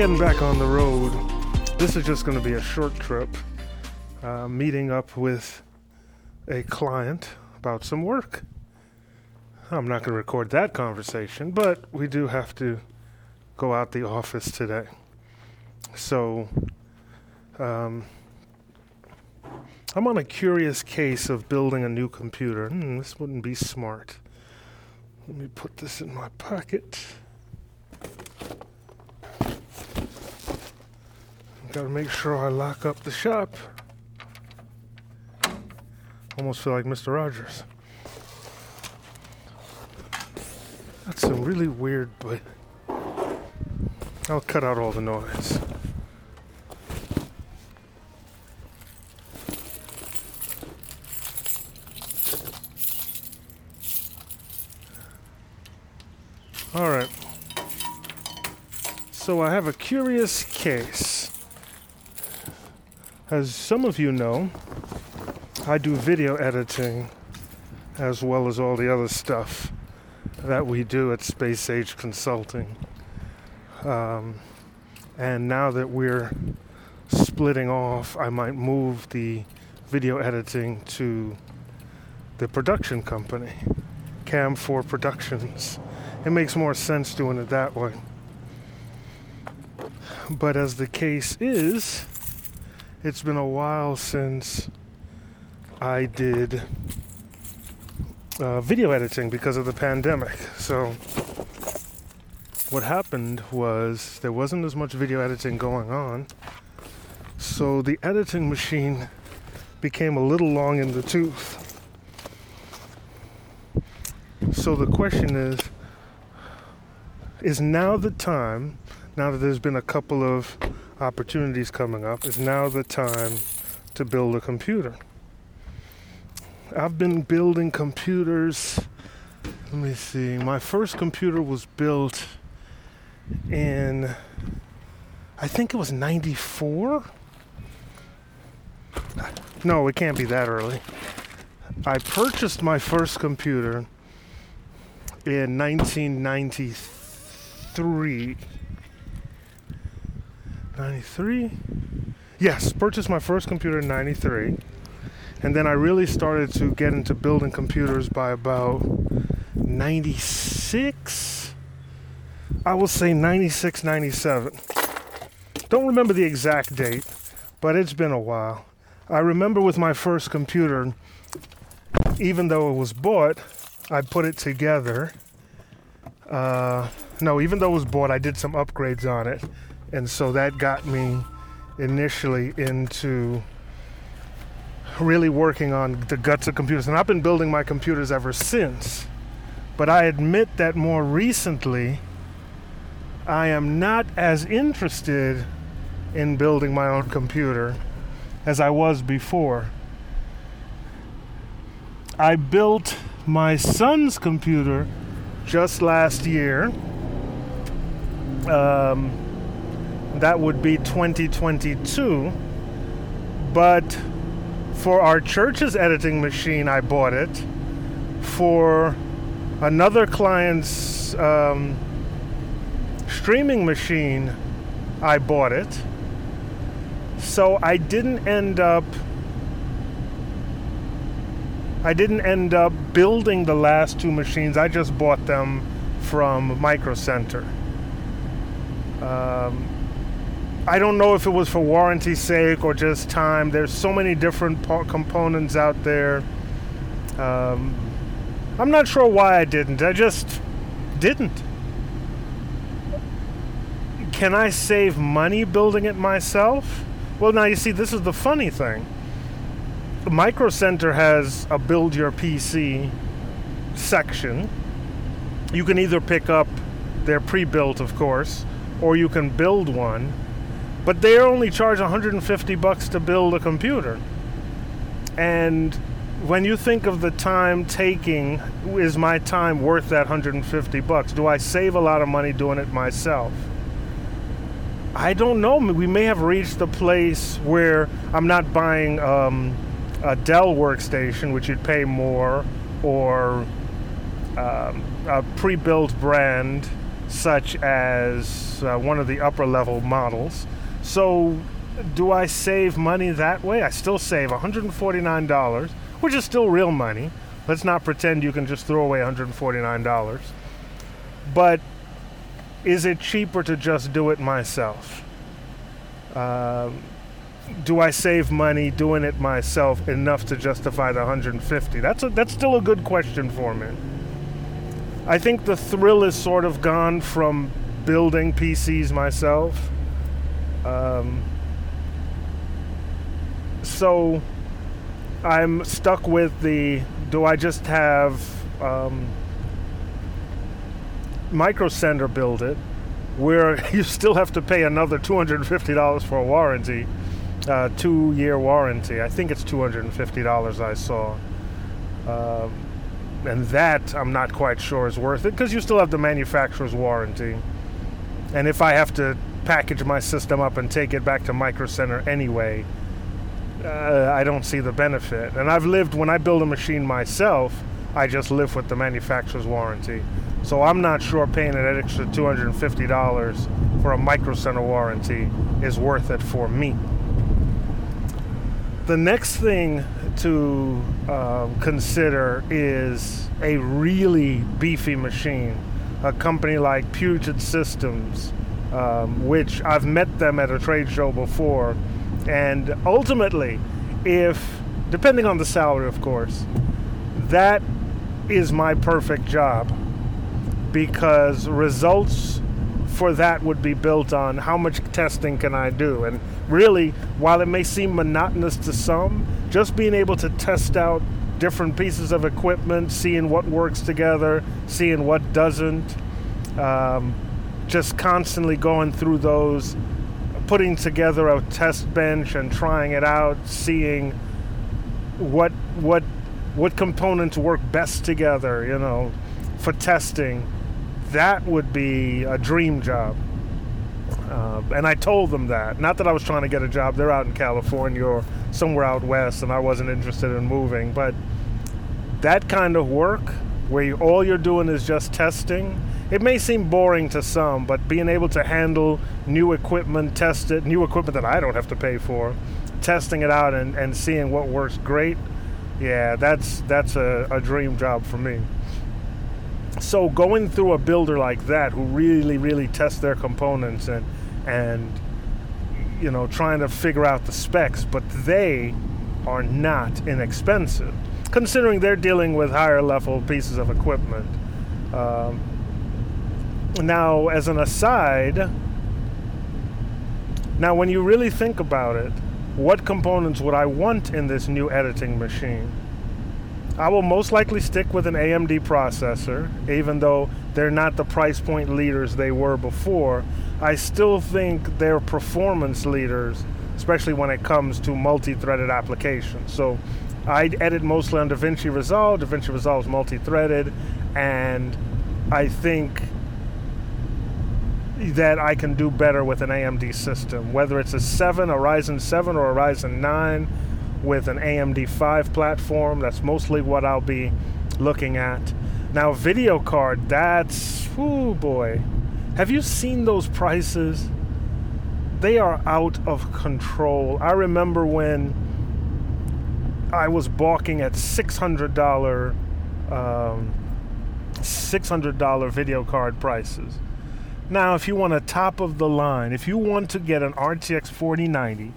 getting back on the road. This is just going to be a short trip, uh, meeting up with a client about some work. I'm not going to record that conversation, but we do have to go out the office today. So, um, I'm on a curious case of building a new computer. Hmm, this wouldn't be smart. Let me put this in my pocket. Gotta make sure I lock up the shop. Almost feel like Mr. Rogers. That's a really weird, but I'll cut out all the noise. All right. So I have a curious case. As some of you know, I do video editing as well as all the other stuff that we do at Space Age Consulting. Um, and now that we're splitting off, I might move the video editing to the production company, Cam4 Productions. It makes more sense doing it that way. But as the case is, it's been a while since I did uh, video editing because of the pandemic. So, what happened was there wasn't as much video editing going on. So, the editing machine became a little long in the tooth. So, the question is is now the time, now that there's been a couple of opportunities coming up, is now the time to build a computer. I've been building computers. Let me see. My first computer was built in, I think it was 94. No, it can't be that early. I purchased my first computer in 1993. 93? Yes, purchased my first computer in 93. And then I really started to get into building computers by about 96. I will say 96, 97. Don't remember the exact date, but it's been a while. I remember with my first computer, even though it was bought, I put it together. Uh, no, even though it was bought, I did some upgrades on it and so that got me initially into really working on the guts of computers. And I've been building my computers ever since. But I admit that more recently, I am not as interested in building my own computer as I was before. I built my son's computer just last year. Um, that would be 2022. But for our church's editing machine, I bought it. For another client's um, streaming machine, I bought it. So I didn't end up. I didn't end up building the last two machines. I just bought them from Micro Center. Um, I don't know if it was for warranty sake or just time. There's so many different components out there. Um, I'm not sure why I didn't. I just didn't. Can I save money building it myself? Well, now you see, this is the funny thing. Micro Center has a build your PC section. You can either pick up their pre built, of course, or you can build one but they only charge 150 bucks to build a computer. And when you think of the time taking, is my time worth that 150 bucks? Do I save a lot of money doing it myself? I don't know. We may have reached a place where I'm not buying um, a Dell workstation, which you'd pay more, or um, a pre built brand such as uh, one of the upper level models. So, do I save money that way? I still save $149, which is still real money. Let's not pretend you can just throw away $149. But is it cheaper to just do it myself? Um, do I save money doing it myself enough to justify the 150? That's a, that's still a good question for me. I think the thrill is sort of gone from building PCs myself. Um, so I'm stuck with the do I just have um, build it, where you still have to pay another $250 for a warranty, uh, two year warranty. I think it's $250 I saw. Um, and that I'm not quite sure is worth it because you still have the manufacturer's warranty. And if I have to package my system up and take it back to Micro Center anyway, uh, I don't see the benefit. And I've lived, when I build a machine myself, I just live with the manufacturer's warranty. So I'm not sure paying an extra $250 for a Micro Center warranty is worth it for me. The next thing to uh, consider is a really beefy machine. A company like Puget Systems, um, which I've met them at a trade show before. And ultimately, if, depending on the salary, of course, that is my perfect job because results for that would be built on how much testing can I do. And really, while it may seem monotonous to some, just being able to test out different pieces of equipment, seeing what works together, seeing what doesn't, um, just constantly going through those, putting together a test bench and trying it out, seeing what what what components work best together, you know, for testing that would be a dream job. Uh, and I told them that. Not that I was trying to get a job. They're out in California or somewhere out west, and I wasn't interested in moving. But that kind of work, where you, all you're doing is just testing, it may seem boring to some, but being able to handle new equipment, test it, new equipment that I don't have to pay for, testing it out and, and seeing what works great, yeah, that's that's a, a dream job for me. So going through a builder like that who really really tests their components and and you know trying to figure out the specs but they are not inexpensive considering they're dealing with higher level pieces of equipment. Um, now as an aside now when you really think about it what components would i want in this new editing machine I will most likely stick with an AMD processor, even though they're not the price point leaders they were before. I still think they're performance leaders, especially when it comes to multi threaded applications. So I edit mostly on DaVinci Resolve. DaVinci Resolve is multi threaded, and I think that I can do better with an AMD system, whether it's a 7, a Ryzen 7, or a Ryzen 9 with an AMD 5 platform. That's mostly what I'll be looking at. Now, video card, that's, oh boy. Have you seen those prices? They are out of control. I remember when I was balking at $600 um, $600 video card prices. Now, if you want a top of the line, if you want to get an RTX 4090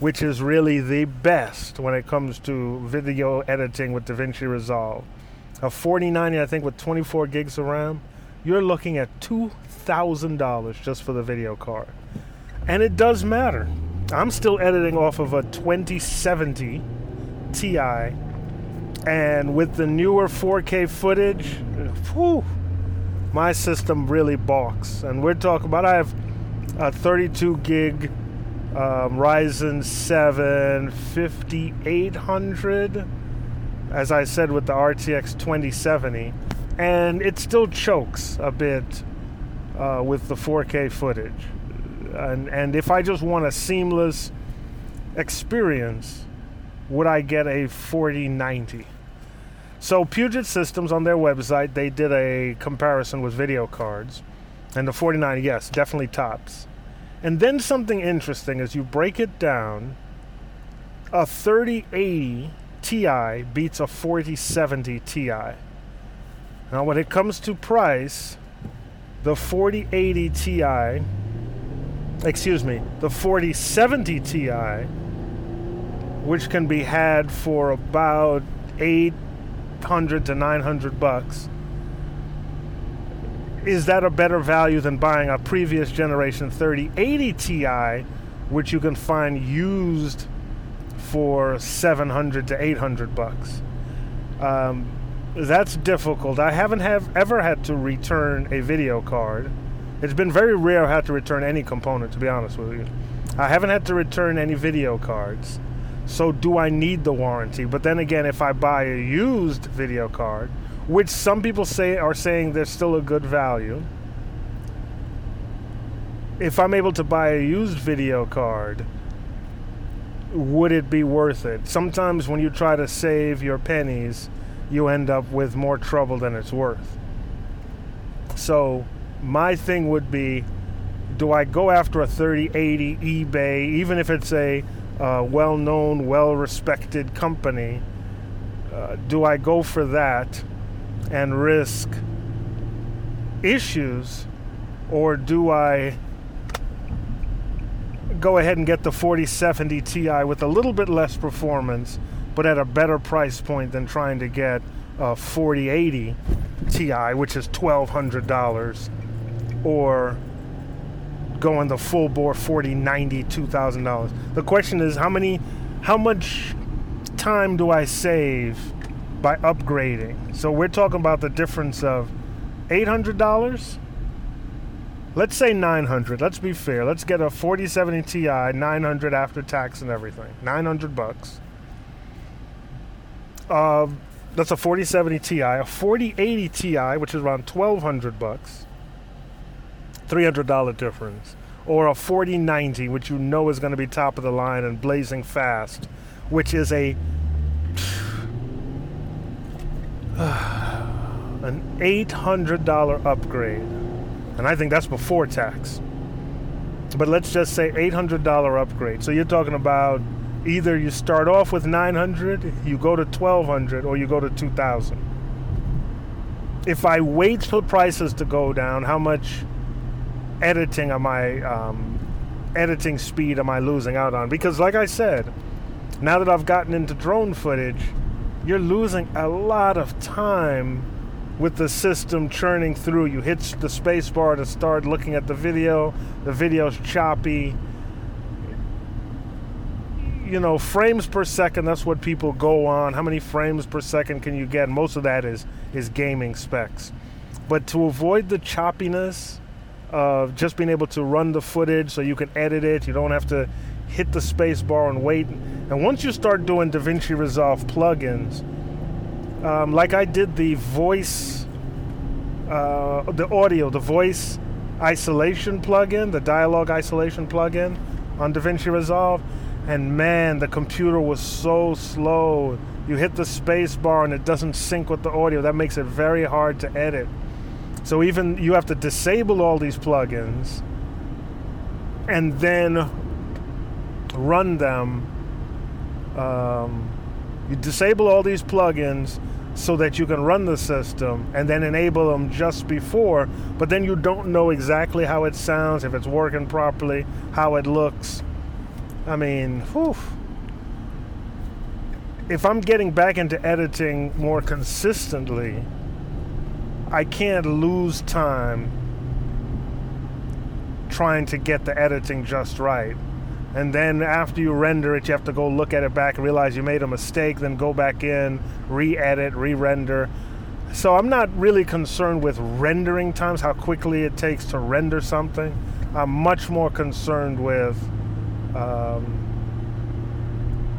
which is really the best when it comes to video editing with DaVinci Resolve. A 4090, I think, with 24 gigs of RAM, you're looking at $2,000 just for the video card. And it does matter. I'm still editing off of a 2070 Ti, and with the newer 4K footage, whew, my system really balks. And we're talking about I have a 32 gig um, Ryzen 7 5800, as I said with the RTX 2070, and it still chokes a bit uh, with the 4K footage. And, and if I just want a seamless experience, would I get a 4090? So Puget Systems on their website, they did a comparison with video cards And the 49, yes, definitely tops. And then something interesting is you break it down, a 3080 Ti beats a 4070 Ti. Now, when it comes to price, the 4080 Ti, excuse me, the 4070 Ti, which can be had for about 800 to 900 bucks, is that a better value than buying a previous generation 3080 Ti, which you can find used for 700 to 800 bucks? Um, that's difficult. I haven't have ever had to return a video card. It's been very rare I had to return any component, to be honest with you. I haven't had to return any video cards. So do I need the warranty? But then again, if I buy a used video card, which some people say are saying there's still a good value. If I'm able to buy a used video card, would it be worth it? Sometimes when you try to save your pennies, you end up with more trouble than it's worth. So, my thing would be do I go after a 3080 eBay, even if it's a uh, well known, well respected company? Uh, do I go for that and risk issues, or do I go ahead and get the 4070 Ti with a little bit less performance, but at a better price point than trying to get a 4080 Ti, which is $1,200, or going the full bore 4090 $2,000. The question is how many, how much time do I save by upgrading. So we're talking about the difference of $800. Let's say 900. Let's be fair. Let's get a 4070 Ti 900 after tax and everything. 900 bucks. Uh, that's a 4070 Ti, a 4080 Ti, which is around 1200 bucks. $300 difference. Or a 4090, which you know is going to be top of the line and blazing fast, which is a an $800 upgrade. And I think that's before tax. But let's just say $800 upgrade. So you're talking about either you start off with 900, you go to 1200 or you go to 2000. If I wait for prices to go down, how much editing am I um, editing speed am I losing out on? Because like I said, now that I've gotten into drone footage, you're losing a lot of time with the system churning through. You hit the space bar to start looking at the video, the video's choppy. You know, frames per second, that's what people go on. How many frames per second can you get? Most of that is is gaming specs. But to avoid the choppiness of just being able to run the footage so you can edit it, you don't have to hit the space bar and wait. And once you start doing DaVinci Resolve plugins, um, like I did the voice, uh, the audio, the voice isolation plugin, the dialogue isolation plugin on DaVinci Resolve, and man, the computer was so slow. You hit the space bar and it doesn't sync with the audio. That makes it very hard to edit. So even you have to disable all these plugins and then run them. Um, you disable all these plugins so that you can run the system and then enable them just before, but then you don't know exactly how it sounds, if it's working properly, how it looks. I mean, whew. If I'm getting back into editing more consistently, I can't lose time trying to get the editing just right and then after you render it, you have to go look at it back, and realize you made a mistake, then go back in, re-edit, re-render. So I'm not really concerned with rendering times, how quickly it takes to render something. I'm much more concerned with um,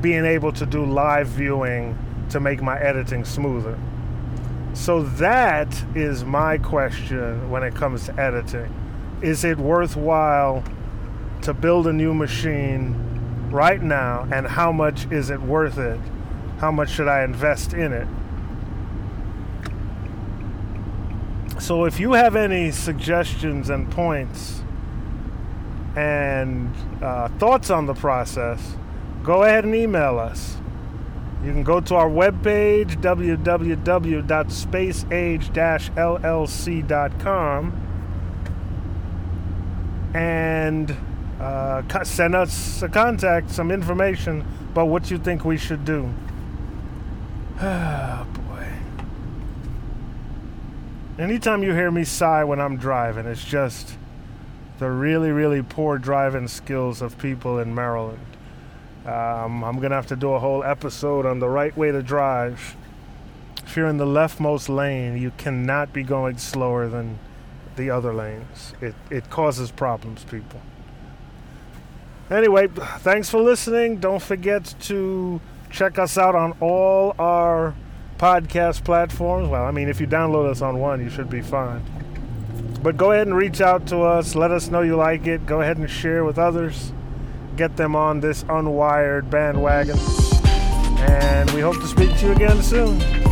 being able to do live viewing to make my editing smoother. So that is my question when it comes to editing. Is it worthwhile to build a new machine right now and how much is it worth it? How much should I invest in it? So if you have any suggestions and points and uh, thoughts on the process, go ahead and email us. You can go to our webpage, www.spaceage-llc.com, and uh, send us a contact, some information about what you think we should do. Ah, boy. Anytime you hear me sigh when I'm driving, it's just the really, really poor driving skills of people in Maryland. Um, I'm to have to do a whole episode on the right way to drive. If you're in the leftmost lane, you cannot be going slower than the other lanes. It, it causes problems, people. Anyway, thanks for listening. Don't forget to check us out on all our podcast platforms. Well, I mean, if you download us on one, you should be fine. But go ahead and reach out to us. Let us know you like it. Go ahead and share with others. Get them on this unwired bandwagon. And we hope to speak to you again soon.